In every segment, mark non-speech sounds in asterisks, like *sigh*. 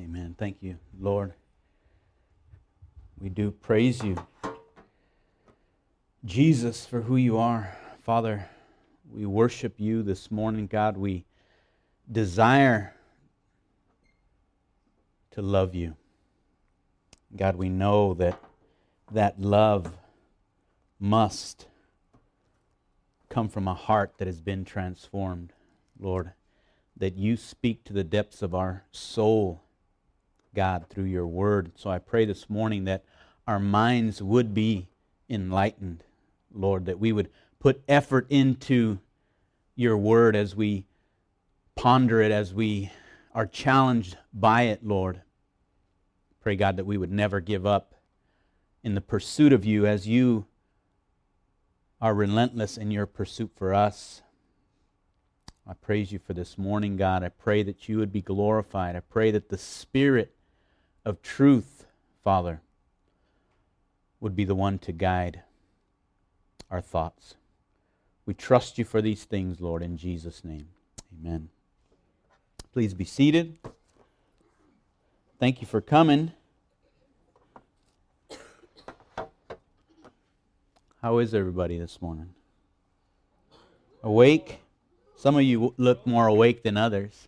Amen. Thank you, Lord. We do praise you, Jesus, for who you are. Father, we worship you this morning, God. We desire to love you. God, we know that that love must come from a heart that has been transformed, Lord, that you speak to the depths of our soul, God, through your word. So I pray this morning that our minds would be enlightened, Lord, that we would put effort into your word as we ponder it, as we are challenged by it, Lord. Pray, God, that we would never give up in the pursuit of you as you are relentless in your pursuit for us. I praise you for this morning, God. I pray that you would be glorified. I pray that the Spirit of truth, Father, would be the one to guide our thoughts. We trust you for these things, Lord, in Jesus' name. Amen. Please be seated. Thank you for coming. How is everybody this morning? Awake? Some of you look more awake than others.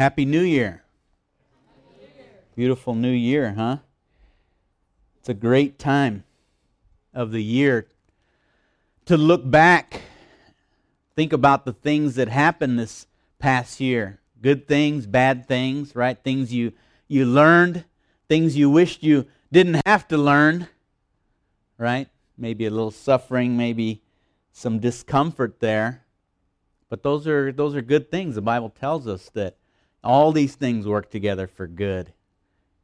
Happy New Year. Beautiful New Year, huh? It's a great time of the year to look back, think about the things that happened this past year good things, bad things, right? Things you, you learned, things you wished you didn't have to learn, right? Maybe a little suffering, maybe some discomfort there. But those are those are good things. The Bible tells us that all these things work together for good.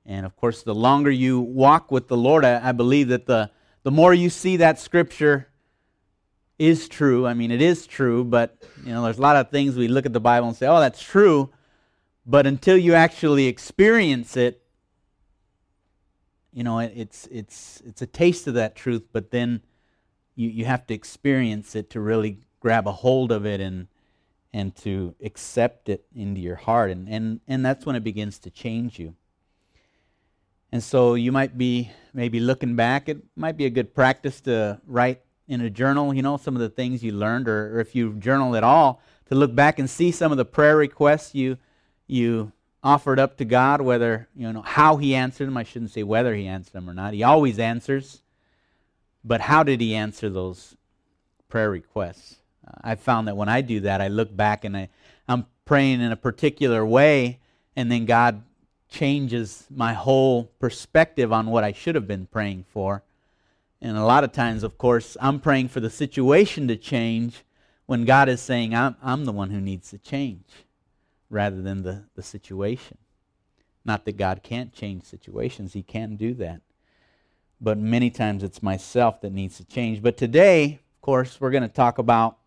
And of course, the longer you walk with the Lord, I, I believe that the, the more you see that scripture is true. I mean, it is true, but you know, there's a lot of things we look at the Bible and say, "Oh, that's true," but until you actually experience it, you know, it's it's it's a taste of that truth, but then you, you have to experience it to really grab a hold of it and and to accept it into your heart and, and, and that's when it begins to change you. And so you might be maybe looking back, it might be a good practice to write in a journal, you know, some of the things you learned, or, or if you journal at all, to look back and see some of the prayer requests you you offered up to God, whether, you know, how He answered them. I shouldn't say whether He answered them or not. He always answers. But how did He answer those prayer requests? I've found that when I do that, I look back and I, I'm praying in a particular way, and then God changes my whole perspective on what I should have been praying for. And a lot of times, of course, I'm praying for the situation to change when God is saying, I'm, I'm the one who needs to change rather than the, the situation. Not that God can't change situations, He can do that. But many times it's myself that needs to change. But today, of course, we're going to talk about,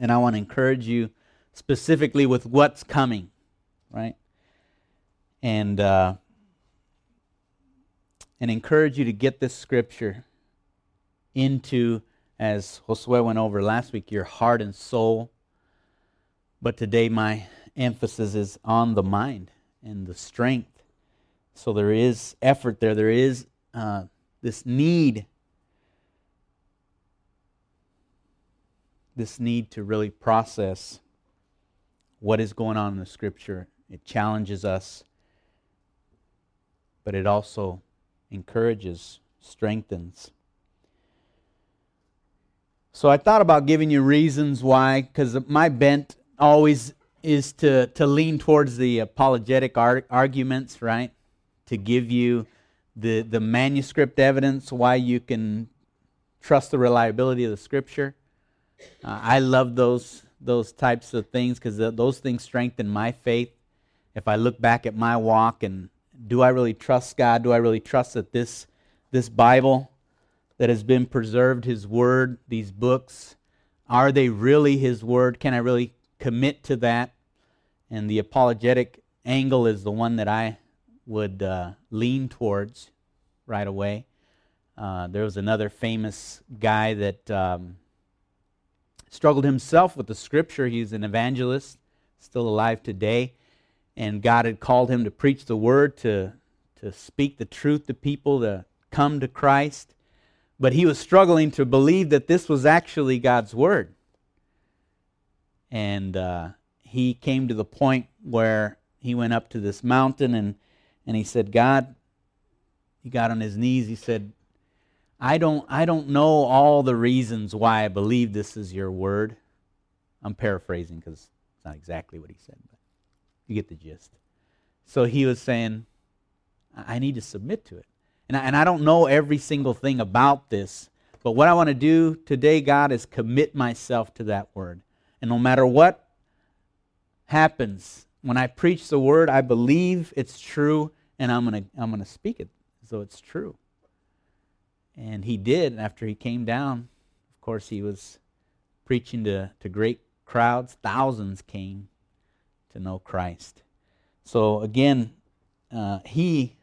and I want to encourage you specifically with what's coming, right? And, uh, and encourage you to get this scripture into, as Josue went over last week, your heart and soul but today, my emphasis is on the mind and the strength. So there is effort there. There is uh, this need, this need to really process what is going on in the Scripture. It challenges us, but it also encourages, strengthens. So I thought about giving you reasons why, because my bent always is to, to lean towards the apologetic ar- arguments, right? To give you the, the manuscript evidence why you can trust the reliability of the scripture. Uh, I love those, those types of things because those things strengthen my faith. If I look back at my walk and do I really trust God? Do I really trust that this, this Bible that has been preserved, His Word, these books, are they really His Word? Can I really commit to that. And the apologetic angle is the one that I would uh, lean towards right away. Uh, there was another famous guy that um, struggled himself with the scripture. He's an evangelist, still alive today. And God had called him to preach the word, to, to speak the truth to people, to come to Christ. But he was struggling to believe that this was actually God's word. And uh, he came to the point where he went up to this mountain and, and he said, God, he got on his knees. He said, I don't, I don't know all the reasons why I believe this is your word. I'm paraphrasing because it's not exactly what he said, but you get the gist. So he was saying, I need to submit to it. And I, and I don't know every single thing about this, but what I want to do today, God, is commit myself to that word. And no matter what happens, when I preach the word, I believe it's true, and I'm going to I'm going to speak it as though it's true. And he did after he came down. Of course, he was preaching to, to great crowds. Thousands came to know Christ. So, again, uh, he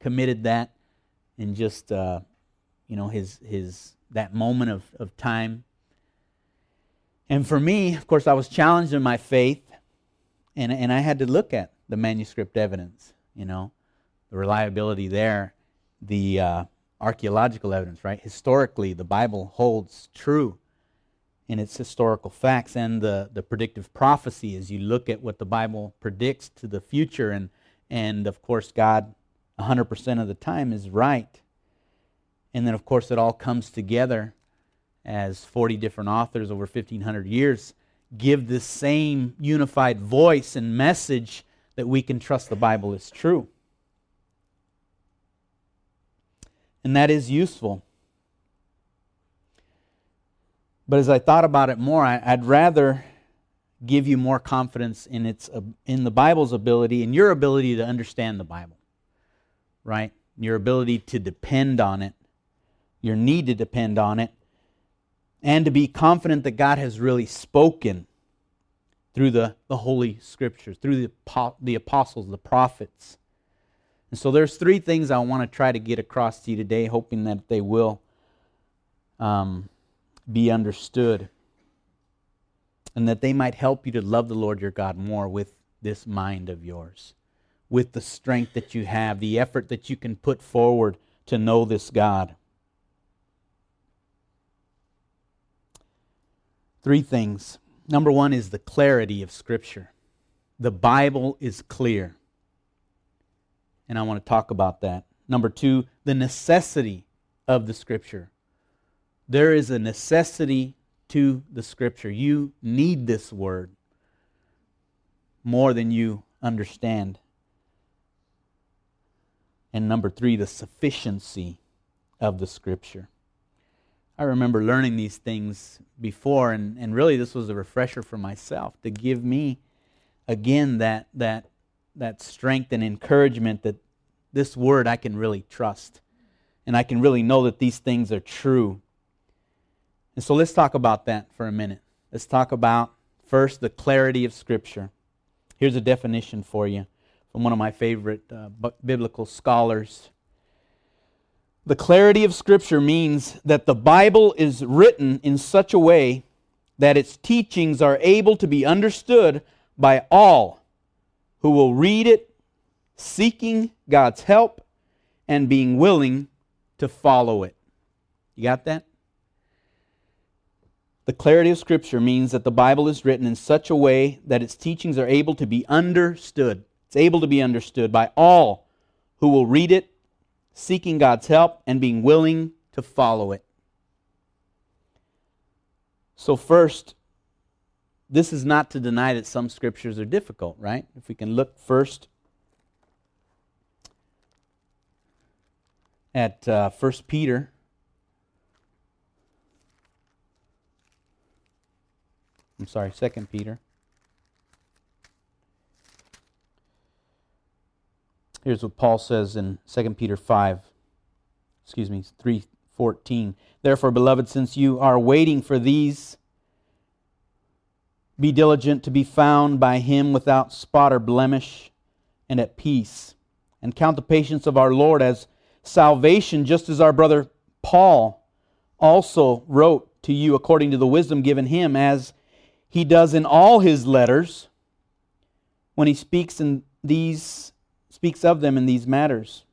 committed that in just, uh, you know, his, his, that moment of, of time. And for me, of course, I was challenged in my faith, and, and I had to look at the manuscript evidence, you know, the reliability there, the, uh, archaeological evidence, right? Historically, the Bible holds true in its historical facts and the, the predictive prophecy as you look at what the Bible predicts to the future. And, and of course, God, 100% of the time, is right. And then, of course, it all comes together as 40 different authors over 1,500 years give this same unified voice and message that we can trust the Bible is true. And that is useful. But as I thought about it more, I, would rather give you more confidence in its uh, in the Bible's ability and your ability to understand the Bible, right? Your ability to depend on it, your need to depend on it, and to be confident that God has really spoken through the, the Holy Scriptures, through the, the apostles, the prophets. And so there's three things I want to try to get across to you today, hoping that they will um, be understood and that they might help you to love the Lord your God more with this mind of yours, with the strength that you have, the effort that you can put forward to know this God. Three things. Number one is the clarity of Scripture. The Bible is clear and I want to talk about that. Number two, the necessity of the Scripture. There is a necessity to the Scripture. You need this word more than you understand. And number three, the sufficiency of the Scripture. I remember learning these things before, and, and really this was a refresher for myself to give me again that, that that strength and encouragement that this word I can really trust. And I can really know that these things are true. And so let's talk about that for a minute. Let's talk about first the clarity of Scripture. Here's a definition for you from one of my favorite uh, biblical scholars. The clarity of Scripture means that the Bible is written in such a way that its teachings are able to be understood by all who will read it, seeking God's help and being willing to follow it. You got that? The clarity of Scripture means that the Bible is written in such a way that its teachings are able to be understood. It's able to be understood by all who will read it, seeking God's help and being willing to follow it. So, first, this is not to deny that some scriptures are difficult, right? If we can look first at uh, 1 Peter. I'm sorry, 2 Peter. Here's what Paul says in 2 Peter 5, excuse me, 3:14. Therefore, beloved, since you are waiting for these be diligent to be found by him without spot or blemish and at peace. And count the patience of our Lord as salvation, just as our brother Paul also wrote to you according to the wisdom given him, as he does in all his letters. when he speaks in these speaks of them in these matters.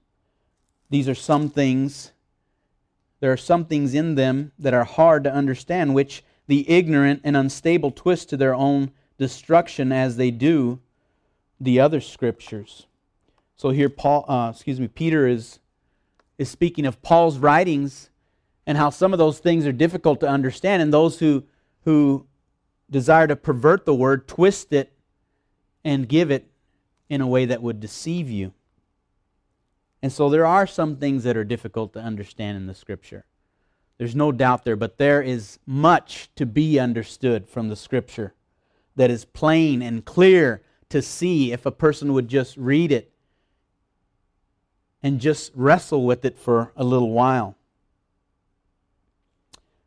These are some things there are some things in them that are hard to understand which the ignorant and unstable twist to their own destruction as they do the other scriptures. So here Paul uh, excuse me Peter is is speaking of Paul's writings and how some of those things are difficult to understand and those who who desire to pervert the word twist it and give it in a way that would deceive you. And so there are some things that are difficult to understand in the scripture. There's no doubt there, but there is much to be understood from the scripture that is plain and clear to see if a person would just read it and just wrestle with it for a little while.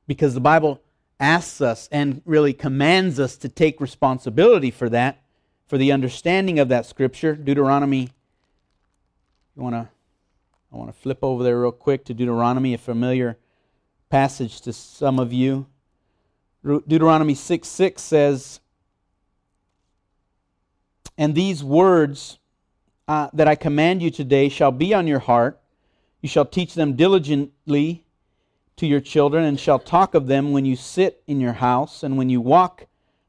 Because the Bible asks us and really commands us to take responsibility for that, for the understanding of that scripture. Deuteronomy, you want to I want to flip over there real quick to Deuteronomy, a familiar passage to some of you. Deuteronomy 6 6 says, And these words uh, that I command you today shall be on your heart. You shall teach them diligently to your children, and shall talk of them when you sit in your house, and when you walk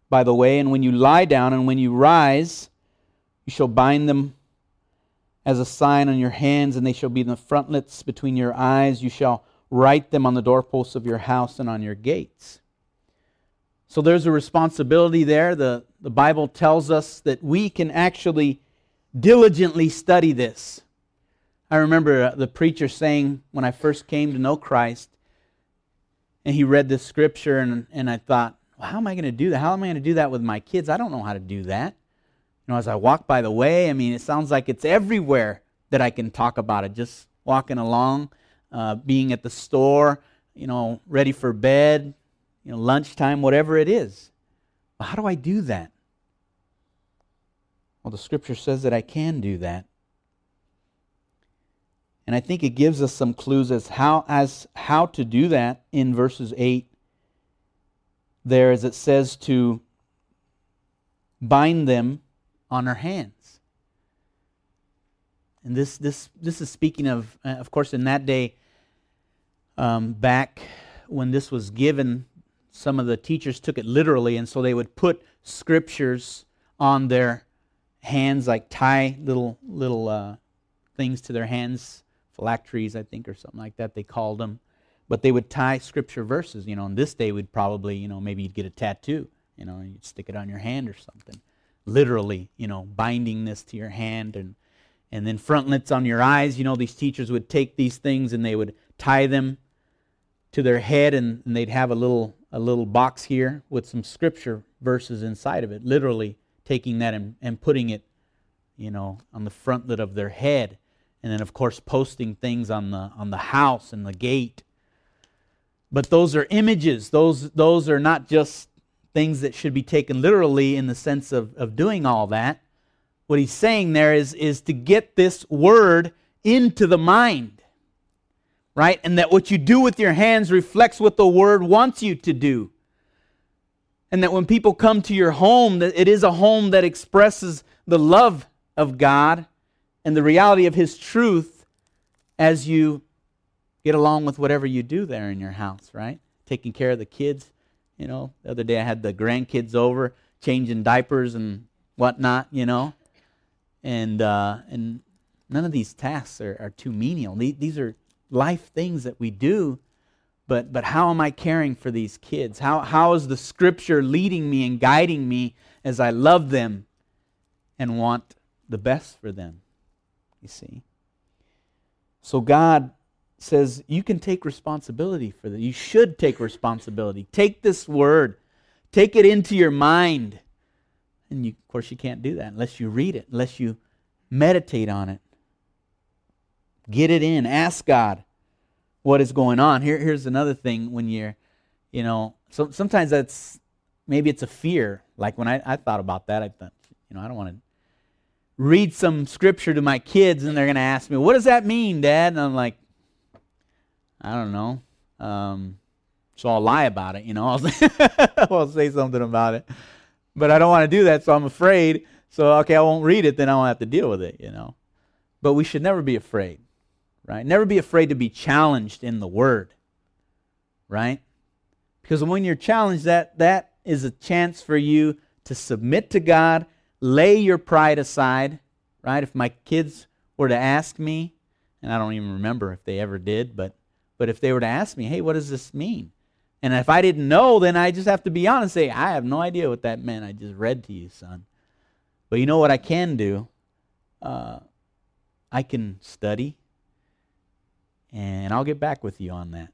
by the way, and when you lie down, and when you rise. You shall bind them as a sign on your hands, and they shall be in the frontlets between your eyes. You shall write them on the doorposts of your house and on your gates. So there's a responsibility there. The, the Bible tells us that we can actually diligently study this. I remember uh, the preacher saying when I first came to know Christ, and he read this scripture, and, and I thought, well, how am I going to do that? How am I going to do that with my kids? I don't know how to do that. You know, as I walk by the way, I mean, it sounds like it's everywhere that I can talk about it. Just walking along, uh, being at the store, you know, ready for bed, you know, lunchtime, whatever it is. But how do I do that? Well, the scripture says that I can do that. And I think it gives us some clues as how as how to do that in verses 8 there as it says to bind them on our hands. And this, this, this is speaking of, uh, of course, in that day, um, back when this was given, some of the teachers took it literally, and so they would put scriptures on their hands, like tie little little uh, things to their hands, phylacteries, I think, or something like that. They called them, but they would tie scripture verses. You know, on this day, we'd probably, you know, maybe you'd get a tattoo. You know, and you'd stick it on your hand or something literally, you know, binding this to your hand and and then frontlets on your eyes. You know, these teachers would take these things and they would tie them to their head and, and they'd have a little a little box here with some scripture verses inside of it, literally taking that and, and putting it, you know, on the frontlet of their head. And then of course posting things on the on the house and the gate. But those are images. Those those are not just things that should be taken literally in the sense of, of doing all that. What he's saying there is, is to get this word into the mind, right? And that what you do with your hands reflects what the word wants you to do. And that when people come to your home, that it is a home that expresses the love of God and the reality of his truth as you get along with whatever you do there in your house, right? Taking care of the kids, you know, the other day I had the grandkids over changing diapers and whatnot, you know. And uh, and none of these tasks are, are too menial. These are life things that we do. But but how am I caring for these kids? How how is the scripture leading me and guiding me as I love them and want the best for them? You see. So God says you can take responsibility for that. You should take responsibility. Take this word, take it into your mind. And you, of course, you can't do that unless you read it, unless you meditate on it. Get it in. Ask God what is going on. Here, here's another thing when you're, you know, so sometimes that's maybe it's a fear. Like when I, I thought about that, I thought, you know, I don't want to read some scripture to my kids and they're going to ask me, what does that mean, Dad? And I'm like, I don't know. Um, so I'll lie about it, you know. *laughs* I'll say, I'll say something about it. But I don't want to do that, so I'm afraid. So, okay, I won't read it, then I won't have to deal with it, you know. But we should never be afraid, right? Never be afraid to be challenged in the Word, right? Because when you're challenged, that, that is a chance for you to submit to God, lay your pride aside, right? If my kids were to ask me, and I don't even remember if they ever did, but, but if they were to ask me, hey, what does this mean? And if I didn't know, then I just have to be honest and say, I have no idea what that meant. I just read to you, son. But you know what I can do? Uh, I can study, and I'll get back with you on that,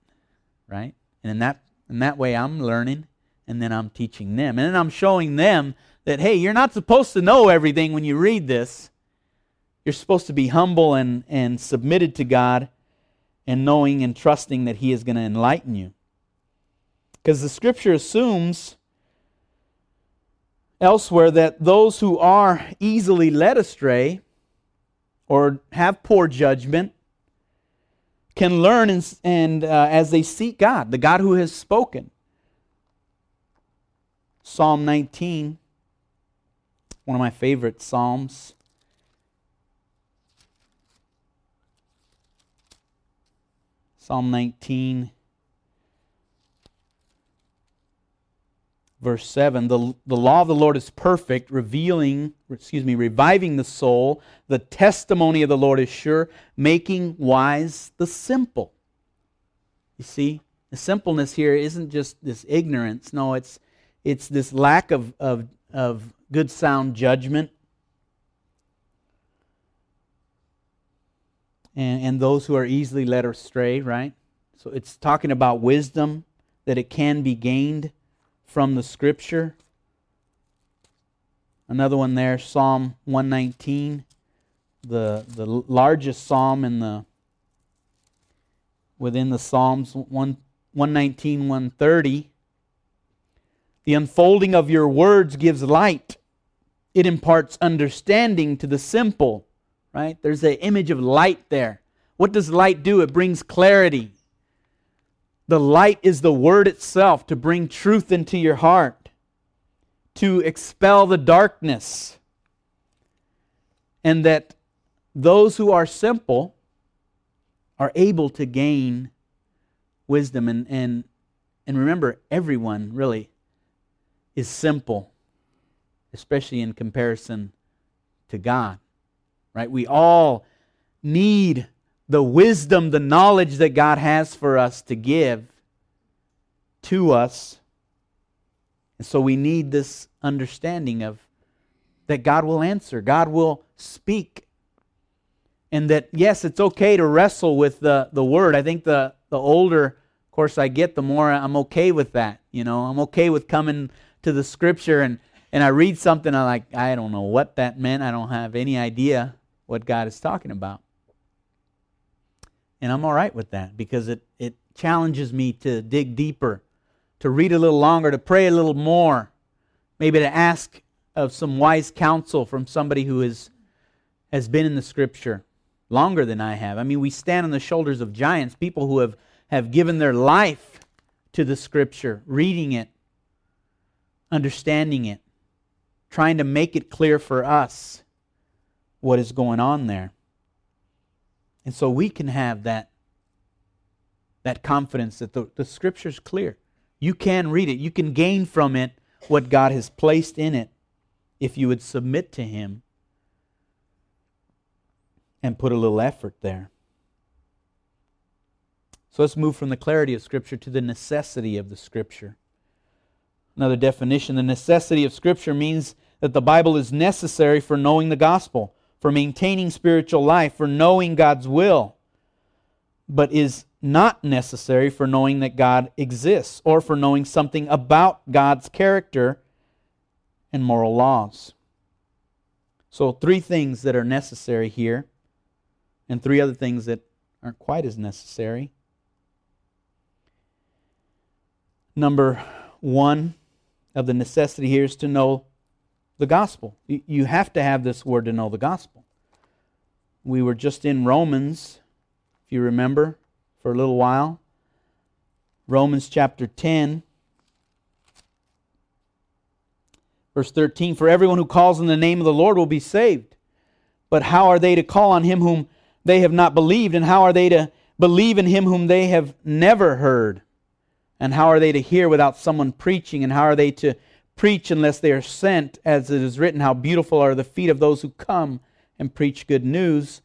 right? And in that, in that way, I'm learning, and then I'm teaching them. And then I'm showing them that, hey, you're not supposed to know everything when you read this. You're supposed to be humble and, and submitted to God and knowing and trusting that He is going to enlighten you. Because the scripture assumes elsewhere that those who are easily led astray or have poor judgment can learn and, and uh, as they seek God, the God who has spoken. Psalm 19, one of my favorite psalms. Psalm 19 verse 7 the, the law of the lord is perfect revealing excuse me reviving the soul. The testimony of the lord is sure making wise the simple. You see the simpleness here isn't just this ignorance. No it's it's this lack of of, of good sound judgment. And, and those who are easily led astray right? So it's talking about wisdom that it can be gained from the scripture. Another one there, Psalm 119, the, the largest psalm in the within the Psalms, 1, 119, 130. The unfolding of your words gives light. It imparts understanding to the simple. Right? There's an image of light there. What does light do? It brings clarity. The light is the word itself to bring truth into your heart, to expel the darkness. And that those who are simple are able to gain wisdom. And, and, and remember, everyone really is simple, especially in comparison to God. Right? We all need the wisdom, the knowledge that God has for us to give to us. And so we need this understanding of that God will answer, God will speak. And that, yes, it's okay to wrestle with the, the word. I think the, the older, of course, I get, the more I'm okay with that. You know, I'm okay with coming to the scripture and, and I read something, I'm like, I don't know what that meant. I don't have any idea what God is talking about. And I'm all right with that because it, it challenges me to dig deeper, to read a little longer, to pray a little more, maybe to ask of some wise counsel from somebody who is, has been in the scripture longer than I have. I mean, we stand on the shoulders of giants, people who have, have given their life to the scripture, reading it, understanding it, trying to make it clear for us what is going on there. And so we can have that, that confidence that the, the scripture's clear. You can read it, you can gain from it what God has placed in it if you would submit to Him and put a little effort there. So let's move from the clarity of Scripture to the necessity of the Scripture. Another definition the necessity of Scripture means that the Bible is necessary for knowing the gospel for maintaining spiritual life, for knowing God's will, but is not necessary for knowing that God exists or for knowing something about God's character and moral laws. So, three things that are necessary here, and three other things that aren't quite as necessary. Number one of the necessity here is to know the gospel. You have to have this word to know the gospel. We were just in Romans, if you remember, for a little while. Romans chapter 10, Verse 13 For everyone who calls on the name of the Lord will be saved. But how are they to call on him whom they have not believed? And how are they to believe in him whom they have never heard? And how are they to hear without someone preaching? And how are they to preach unless they are sent? As it is written, How beautiful are the feet of those who come and preach good news.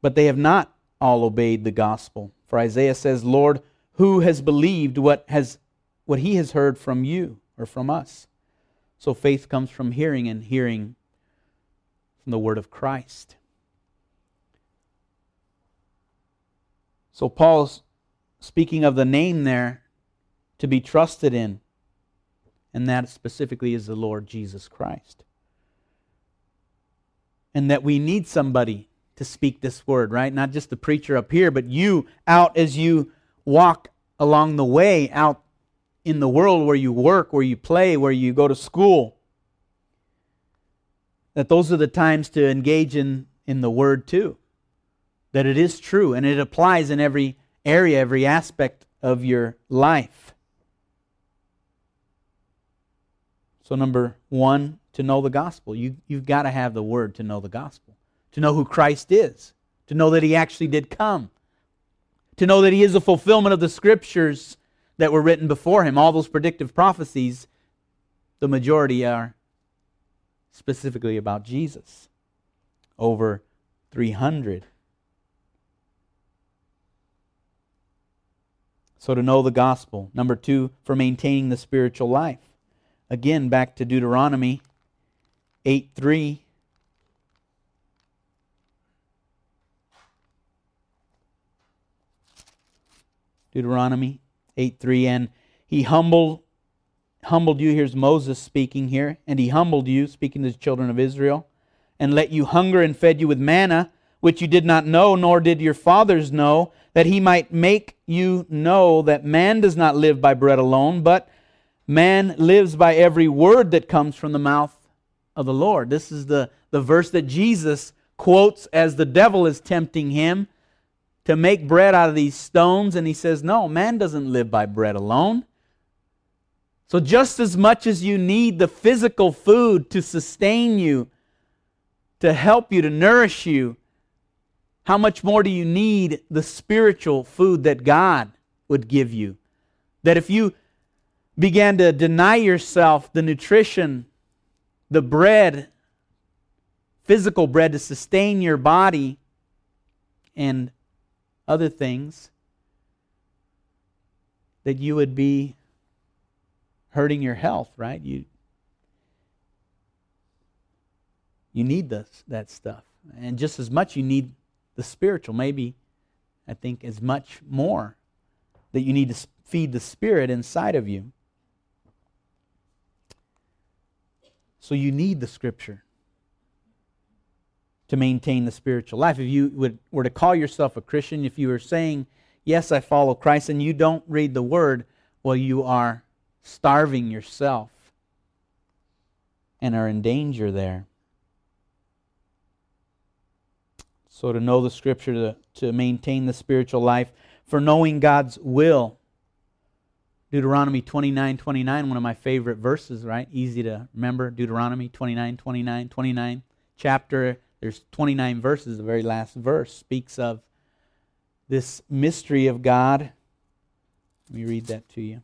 But they have not all obeyed the gospel. For Isaiah says, Lord, who has believed what, has, what he has heard from you or from us? So faith comes from hearing, and hearing from the word of Christ. So Paul's speaking of the name there to be trusted in, and that specifically is the Lord Jesus Christ. And that we need somebody to speak this word, right? Not just the preacher up here, but you out as you walk along the way out in the world where you work, where you play, where you go to school. That those are the times to engage in, in the word too. That it is true and it applies in every area, every aspect of your life. So, number one, to know the gospel. You, you've got to have the word to know the gospel, to know who Christ is, to know that he actually did come, to know that he is a fulfillment of the scriptures that were written before him. All those predictive prophecies, the majority are specifically about Jesus. Over 300. So, to know the gospel. Number two, for maintaining the spiritual life. Again, back to Deuteronomy 8 3. Deuteronomy 8 3. And he humbled humbled you. Here's Moses speaking here. And he humbled you, speaking to the children of Israel, and let you hunger and fed you with manna, which you did not know, nor did your fathers know, that he might make you know that man does not live by bread alone, but man lives by every word that comes from the mouth of the Lord. This is the, the verse that Jesus quotes as the devil is tempting him to make bread out of these stones. And he says, No, man doesn't live by bread alone. So, just as much as you need the physical food to sustain you, to help you, to nourish you, how much more do you need the spiritual food that God would give you? That if you began to deny yourself the nutrition, the bread, physical bread to sustain your body and other things, that you would be hurting your health, right? You you need this that stuff. And just as much you need the spiritual, maybe I think as much more that you need to feed the spirit inside of you. So you need the scripture to maintain the spiritual life. If you would, were to call yourself a Christian, if you were saying, Yes, I follow Christ, and you don't read the word, well, you are starving yourself and are in danger there. So, to know the scripture, to, to maintain the spiritual life, for knowing God's will. Deuteronomy 29 29, one of my favorite verses, right? Easy to remember. Deuteronomy 29 29, 29 chapter. There's 29 verses. The very last verse speaks of this mystery of God. Let me read that to you.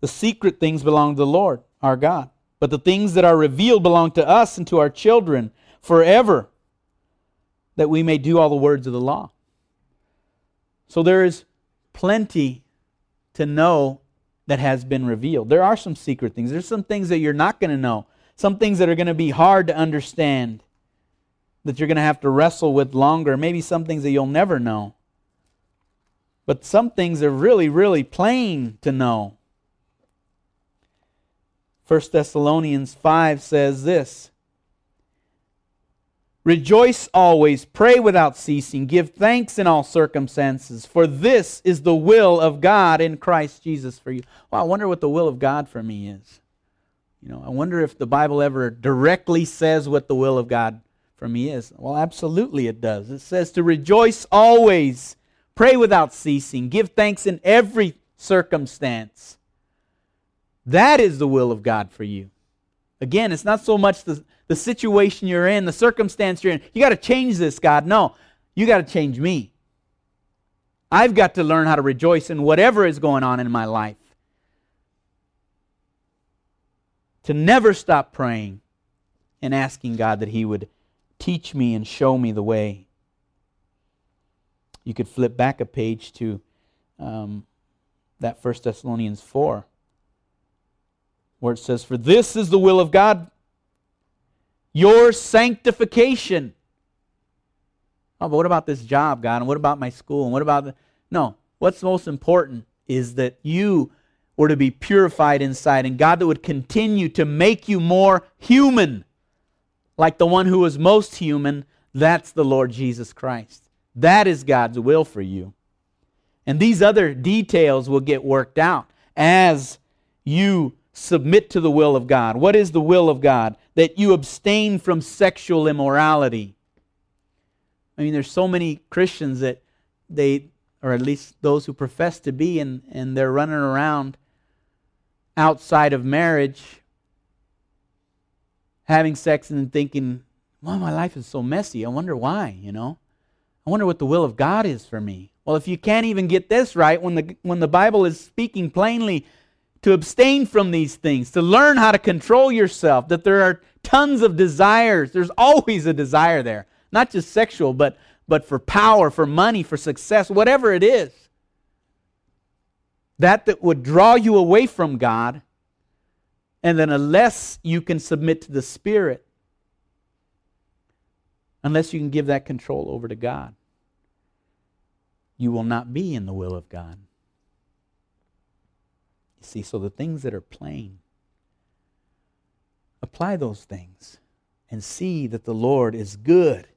The secret things belong to the Lord, our God. But the things that are revealed belong to us and to our children forever, that we may do all the words of the law. So there is plenty to know that has been revealed. There are some secret things. There's some things that you're not going to know. Some things that are going to be hard to understand, that you're going to have to wrestle with longer. Maybe some things that you'll never know. But some things are really, really plain to know. 1 Thessalonians 5 says this Rejoice always, pray without ceasing, give thanks in all circumstances, for this is the will of God in Christ Jesus for you. Well, I wonder what the will of God for me is. You know, I wonder if the Bible ever directly says what the will of God for me is. Well, absolutely it does. It says to rejoice always, pray without ceasing, give thanks in every circumstance That is the will of God for you. Again, it's not so much the, the situation you're in, the circumstance you're in. You got to change this, God. No, you got to change me. I've got to learn how to rejoice in whatever is going on in my life. To never stop praying and asking God that He would teach me and show me the way. You could flip back a page to um, that First Thessalonians 4, where it says, For this is the will of God, your sanctification. Oh, but what about this job, God? And what about my school? And what about the. No, what's most important is that you were to be purified inside, and God that would continue to make you more human, like the one who was most human. That's the Lord Jesus Christ. That is God's will for you. And these other details will get worked out as you submit to the will of God. What is the will of God? That you abstain from sexual immorality. I mean, there's so many Christians that they, or at least those who profess to be, and, and they're running around outside of marriage having sex and thinking, well, my life is so messy. I wonder why, you know? I wonder what the will of God is for me. Well, if you can't even get this right, when the, when the Bible is speaking plainly to abstain from these things, to learn how to control yourself, that there are tons of desires, there's always a desire there, not just sexual, but, but for power, for money, for success, whatever it is. That that would draw you away from God, and then unless you can submit to the Spirit, unless you can give that control over to God you will not be in the will of God. See, so the things that are plain, apply those things and see that the Lord is good.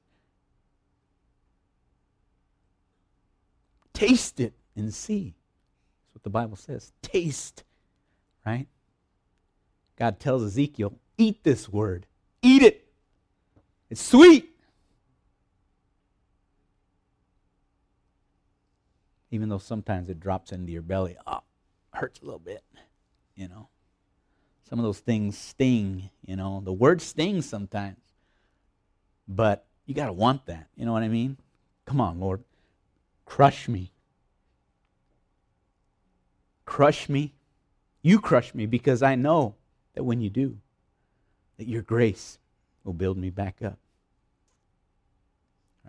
Taste it and see. That's what the Bible says. Taste, right? God tells Ezekiel, eat this word. Eat it. It's sweet. even though sometimes it drops into your belly. Oh, hurts a little bit, you know. Some of those things sting, you know. The word stings sometimes. But you got to want that. You know what I mean? Come on, Lord. Crush me. Crush me. You crush me because I know that when you do, that your grace will build me back up.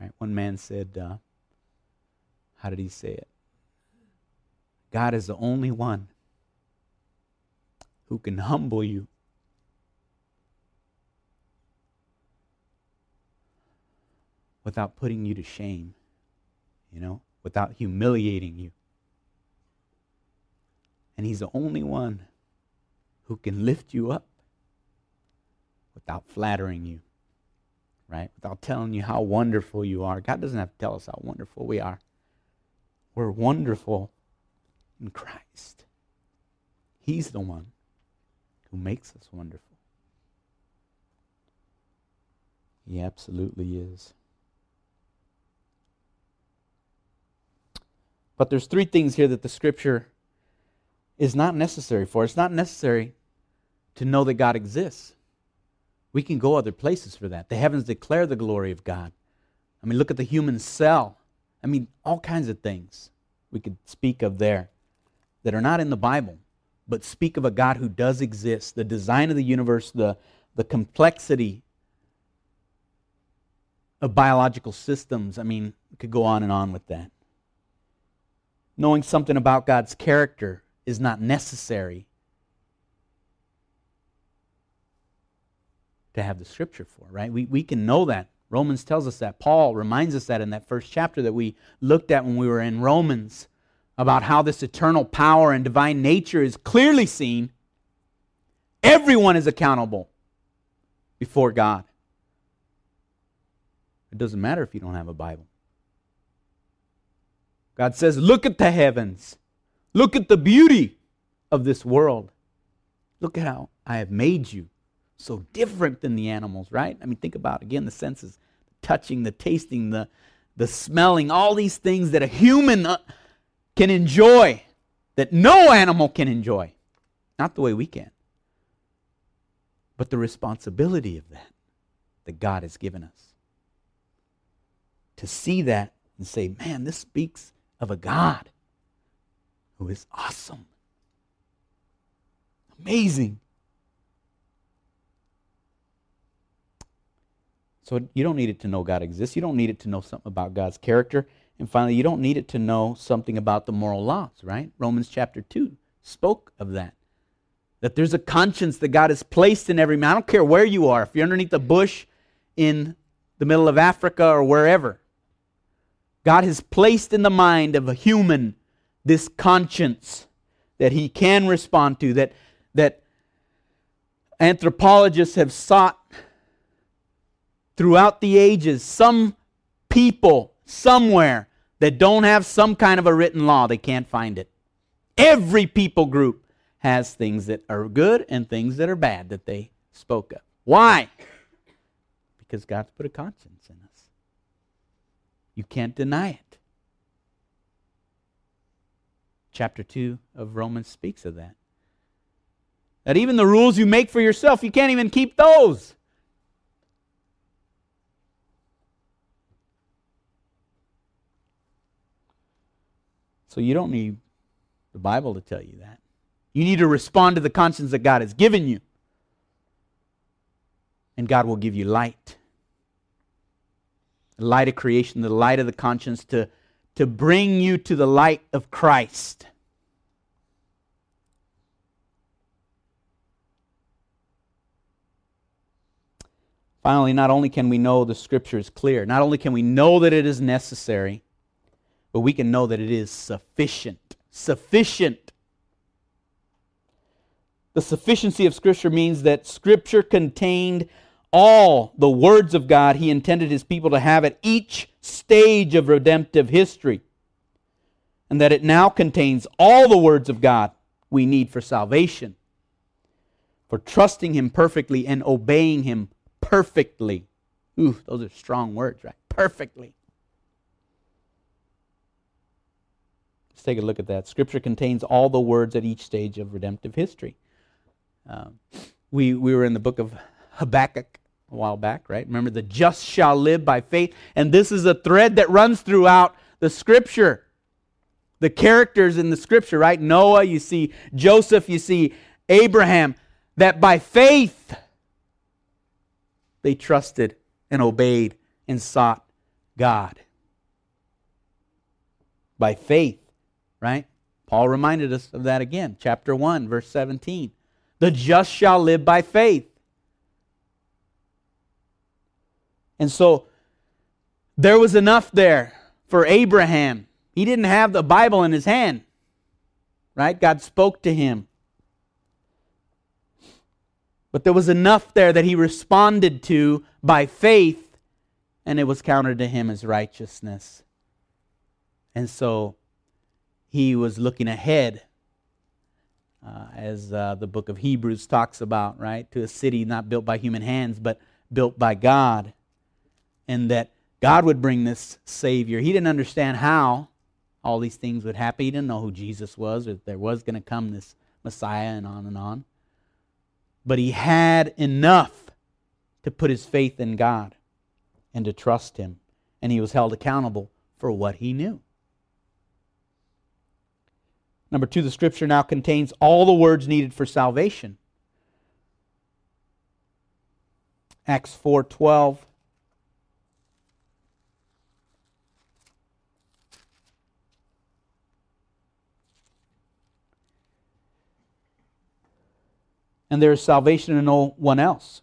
Right? One man said, uh, how did he say it? God is the only one who can humble you. Without putting you to shame, you know, without humiliating you. And He's the only one who can lift you up without flattering you, right? Without telling you how wonderful you are. God doesn't have to tell us how wonderful we are. We're wonderful in Christ. He's the one who makes us wonderful. He absolutely is. But there's three things here that the scripture is not necessary for. It's not necessary to know that God exists. We can go other places for that. The heavens declare the glory of God. I mean, look at the human cell. I mean, all kinds of things we could speak of there that are not in the Bible, but speak of a God who does exist, the design of the universe, the, the complexity of biological systems. I mean, could go on and on with that. Knowing something about God's character is not necessary to have the scripture for, right? We, we can know that. Romans tells us that. Paul reminds us that in that first chapter that we looked at when we were in Romans about how this eternal power and divine nature is clearly seen, everyone is accountable before God. It doesn't matter if you don't have a Bible. God says, Look at the heavens. Look at the beauty of this world. Look at how I have made you so different than the animals, right? I mean, think about again the senses touching, the tasting, the, the smelling, all these things that a human uh, can enjoy that no animal can enjoy. Not the way we can, but the responsibility of that that God has given us. To see that and say, man, this speaks of a God who is awesome, amazing. So you don't need it to know God exists. You don't need it to know something about God's character. And finally, you don't need it to know something about the moral laws, right? Romans chapter 2 spoke of that. That there's a conscience that God has placed in every man. I don't care where you are, if you're underneath a bush in the middle of Africa or wherever. God has placed in the mind of a human this conscience that he can respond to, that, that anthropologists have sought throughout the ages. Some people somewhere that don't have some kind of a written law, they can't find it. Every people group has things that are good and things that are bad that they spoke of. Why? Because God's put a conscience in us. You can't deny it. Chapter 2 of Romans speaks of that. That even the rules you make for yourself, you can't even keep those. So you don't need the Bible to tell you that. You need to respond to the conscience that God has given you. And God will give you light. The light of creation, the light of the conscience to, to bring you to the light of Christ. Finally, not only can we know the scripture is clear, not only can we know that it is necessary, but we can know that it is sufficient. Sufficient. The sufficiency of Scripture means that Scripture contained all the words of God He intended His people to have at each stage of redemptive history, and that it now contains all the words of God we need for salvation, for trusting Him perfectly and obeying Him perfectly. Ooh, those are strong words, right? Perfectly. Let's take a look at that. Scripture contains all the words at each stage of redemptive history. Um, we, we were in the book of Habakkuk a while back, right? Remember, the just shall live by faith. And this is a thread that runs throughout the Scripture. The characters in the Scripture, right? Noah, you see Joseph, you see Abraham, that by faith they trusted and obeyed and sought God. By faith right? Paul reminded us of that again. Chapter 1, verse 17. The just shall live by faith. And so there was enough there for Abraham. He didn't have the Bible in his hand, right? God spoke to him. But there was enough there that he responded to by faith, and it was counted to him as righteousness. And so he was looking ahead, uh, as uh, the book of Hebrews talks about, right? To a city not built by human hands, but built by God. And that God would bring this Savior. He didn't understand how all these things would happen. He didn't know who Jesus was or that there was going to come this Messiah and on and on. But he had enough to put his faith in God and to trust him. And he was held accountable for what he knew. Number two, the scripture now contains all the words needed for salvation. Acts 4:12 And there is salvation in no one else.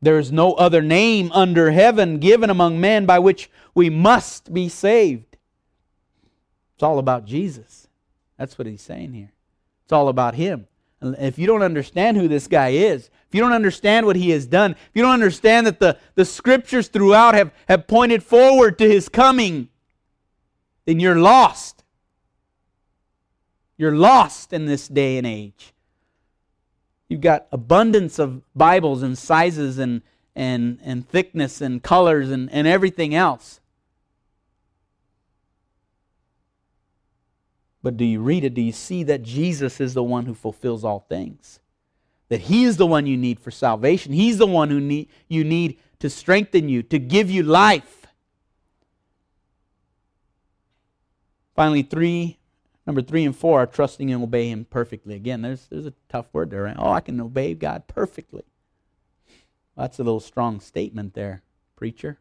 There is no other name under heaven given among men by which we must be saved. It's all about Jesus. That's what he's saying here. It's all about him. If you don't understand who this guy is, if you don't understand what he has done, if you don't understand that the, the scriptures throughout have, have pointed forward to his coming, then you're lost. You're lost in this day and age. You've got abundance of Bibles and sizes and, and, and thickness and colors and, and everything else. But do you read it? Do you see that Jesus is the one who fulfills all things? That He is the one you need for salvation. He's the one who need, you need to strengthen you, to give you life. Finally, three, number three and four are trusting and obey Him perfectly. Again, there's, there's a tough word there. Right? Oh, I can obey God perfectly. That's a little strong statement there, preacher.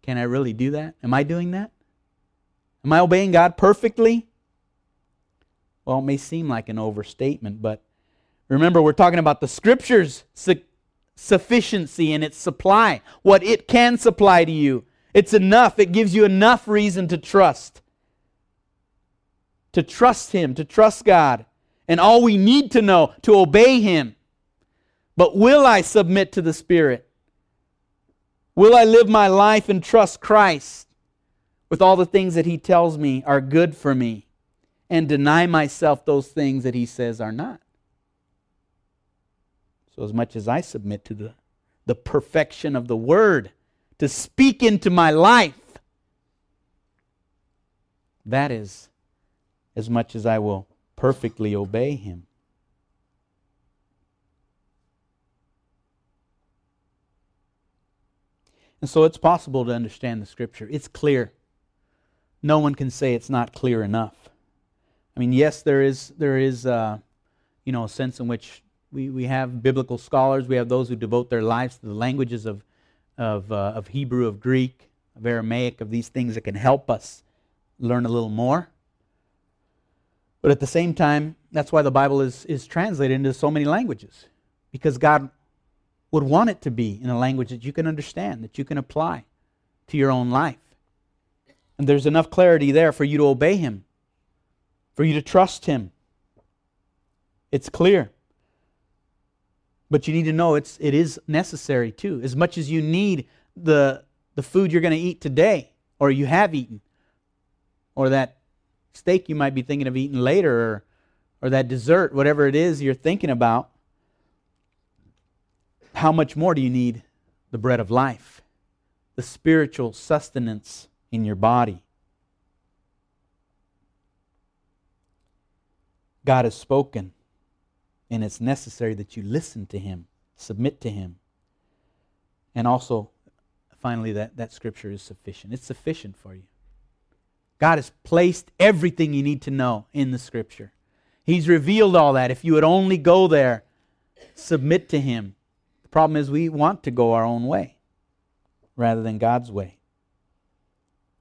Can I really do that? Am I doing that? Am I obeying God perfectly? Well, it may seem like an overstatement, but remember, we're talking about the Scripture's su- sufficiency and its supply, what it can supply to you. It's enough, it gives you enough reason to trust. To trust Him, to trust God. And all we need to know to obey Him. But will I submit to the Spirit? Will I live my life and trust Christ with all the things that He tells me are good for me and deny myself those things that He says are not? So, as much as I submit to the, the perfection of the Word to speak into my life, that is as much as I will perfectly obey Him. And so it's possible to understand the Scripture. It's clear. No one can say it's not clear enough. I mean, yes, there is there is uh, you know a sense in which we, we have biblical scholars. We have those who devote their lives to the languages of of, uh, of Hebrew, of Greek, of Aramaic, of these things that can help us learn a little more. But at the same time, that's why the Bible is, is translated into so many languages. Because God would want it to be in a language that you can understand, that you can apply to your own life. And there's enough clarity there for you to obey Him, for you to trust Him. It's clear. But you need to know it's, it is necessary too. As much as you need the, the food you're going to eat today, or you have eaten, or that steak you might be thinking of eating later, or, or that dessert, whatever it is you're thinking about, how much more do you need the bread of life, the spiritual sustenance in your body? God has spoken, and it's necessary that you listen to Him, submit to Him. And also, finally, that, that scripture is sufficient. It's sufficient for you. God has placed everything you need to know in the scripture. He's revealed all that. If you would only go there, submit to Him, The problem is, we want to go our own way rather than God's way.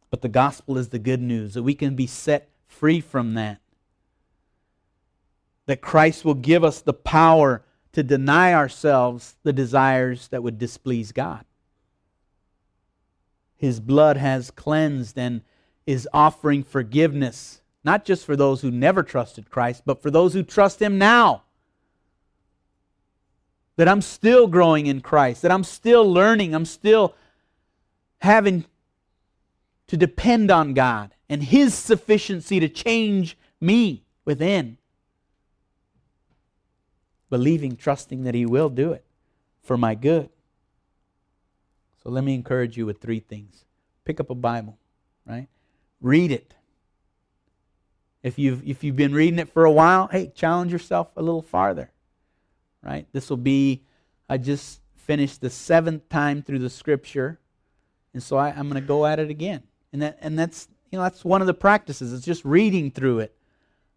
But the gospel is the good news that we can be set free from that. That Christ will give us the power to deny ourselves the desires that would displease God. His blood has cleansed and is offering forgiveness, not just for those who never trusted Christ, but for those who trust Him now that I'm still growing in Christ, that I'm still learning, I'm still having to depend on God and His sufficiency to change me within. Believing, trusting that He will do it for my good. So let me encourage you with three things. Pick up a Bible, right? Read it. If you've, if you've been reading it for a while, hey, challenge yourself a little farther right? This will be, I just finished the seventh time through the scripture, and so I, am going to go at it again. And, that, and that's, you know, that's one of the practices. It's just reading through it.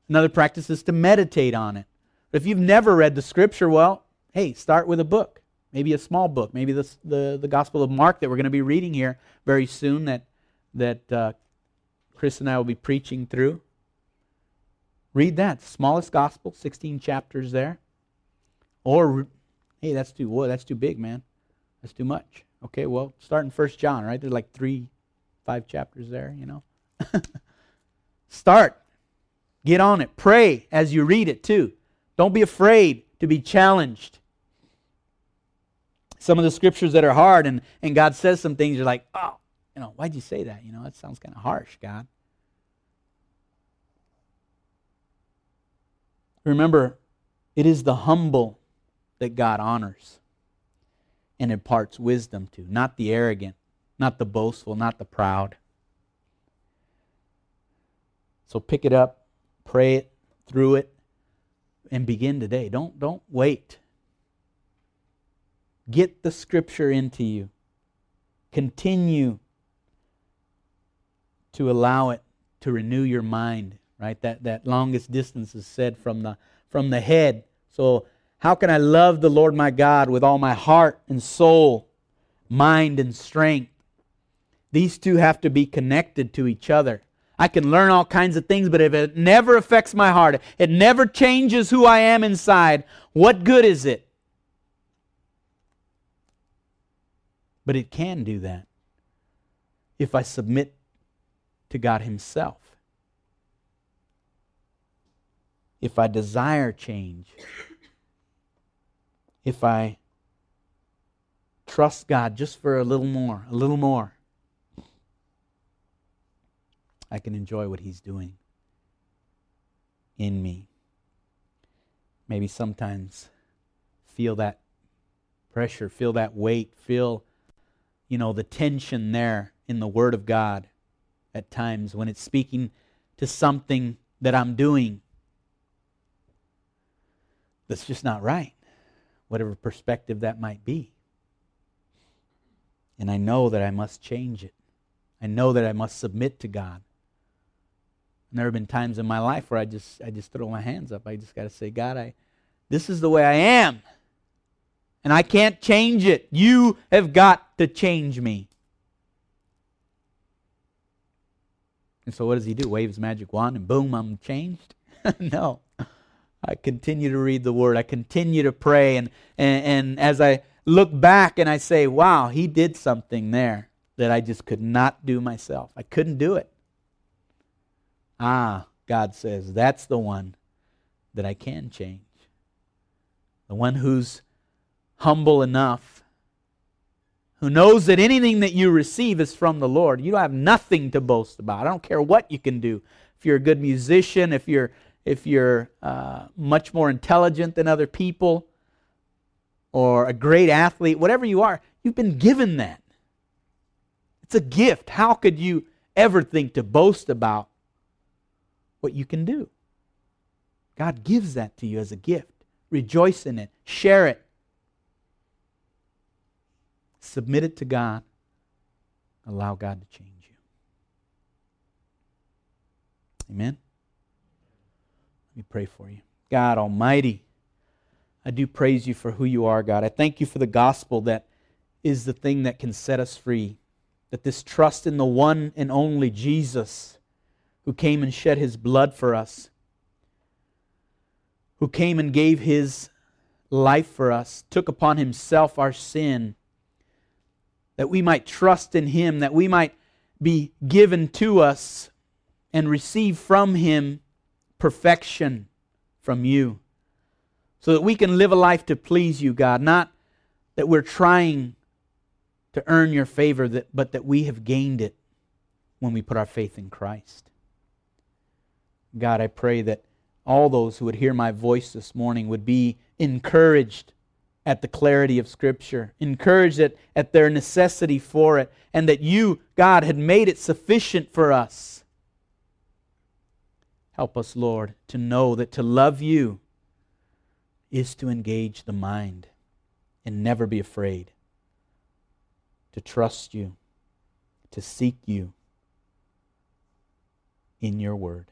Another practice is to meditate on it. If you've never read the scripture, well, hey, start with a book. Maybe a small book. Maybe the, the, Gospel of Mark that we're going to be reading here very soon that, that uh, Chris and I will be preaching through. Read that. Smallest Gospel, 16 chapters there. Or, hey, that's too well, that's too big, man. That's too much. Okay, well, start in First John, right? There's like three, five chapters there, you know. *laughs* start. Get on it. Pray as you read it too. Don't be afraid to be challenged. Some of the scriptures that are hard and, and God says some things, you're like, oh, you know, why'd you say that? You know, that sounds kind of harsh, God. Remember, it is the humble that God honors and imparts wisdom to, not the arrogant, not the boastful, not the proud. So pick it up, Pray it through it and begin today. Don't, don't wait. Get the scripture into you. Continue to allow it to renew your mind, right? That, that longest distance is said from the, from the head. So, how can I love the Lord my God with all my heart and soul, mind and strength? These two have to be connected to each other. I can learn all kinds of things, but if it never affects my heart, it never changes who I am inside, what good is it? But it can do that if I submit to God Himself. If I desire change, if I trust God just for a little more, a little more, I can enjoy what He's doing in me. Maybe sometimes feel that pressure, feel that weight, feel, you know, the tension there in the Word of God at times when it's speaking to something that I'm doing that's just not right, whatever perspective that might be. And I know that I must change it. I know that I must submit to God. There have been times in my life where I just I just throw my hands up. I just got to say, God, I this is the way I am. And I can't change it. You have got to change me. And so what does he do? Wave his magic wand and boom, I'm changed? *laughs* no. I continue to read the word. I continue to pray. And, and, and as I look back and I say, wow, he did something there that I just could not do myself. I couldn't do it. Ah, God says, that's the one that I can change. The one who's humble enough who knows that anything that you receive is from the Lord. You don't have nothing to boast about. I don't care what you can do. If you're a good musician, if you're if you're uh, much more intelligent than other people, or a great athlete, whatever you are, you've been given that. It's a gift. How could you ever think to boast about what you can do? God gives that to you as a gift. Rejoice in it, share it, Submit it to God. Allow God to change you. Amen. Let me pray for you. God Almighty, I do praise you for who you are, God. I thank you for the gospel that is the thing that can set us free. That this trust in the one and only Jesus who came and shed his blood for us, who came and gave his life for us, took upon himself our sin that we might trust in Him, that we might be given to us and receive from Him perfection from you, so that we can live a life to please you, God, not that we're trying to earn your favor, but that we have gained it when we put our faith in Christ. God, I pray that all those who would hear my voice this morning would be encouraged at the clarity of Scripture, encouraged at, at their necessity for it, and that you, God, had made it sufficient for us. Help us, Lord, to know that to love you is to engage the mind and never be afraid, to trust you, to seek you in your word.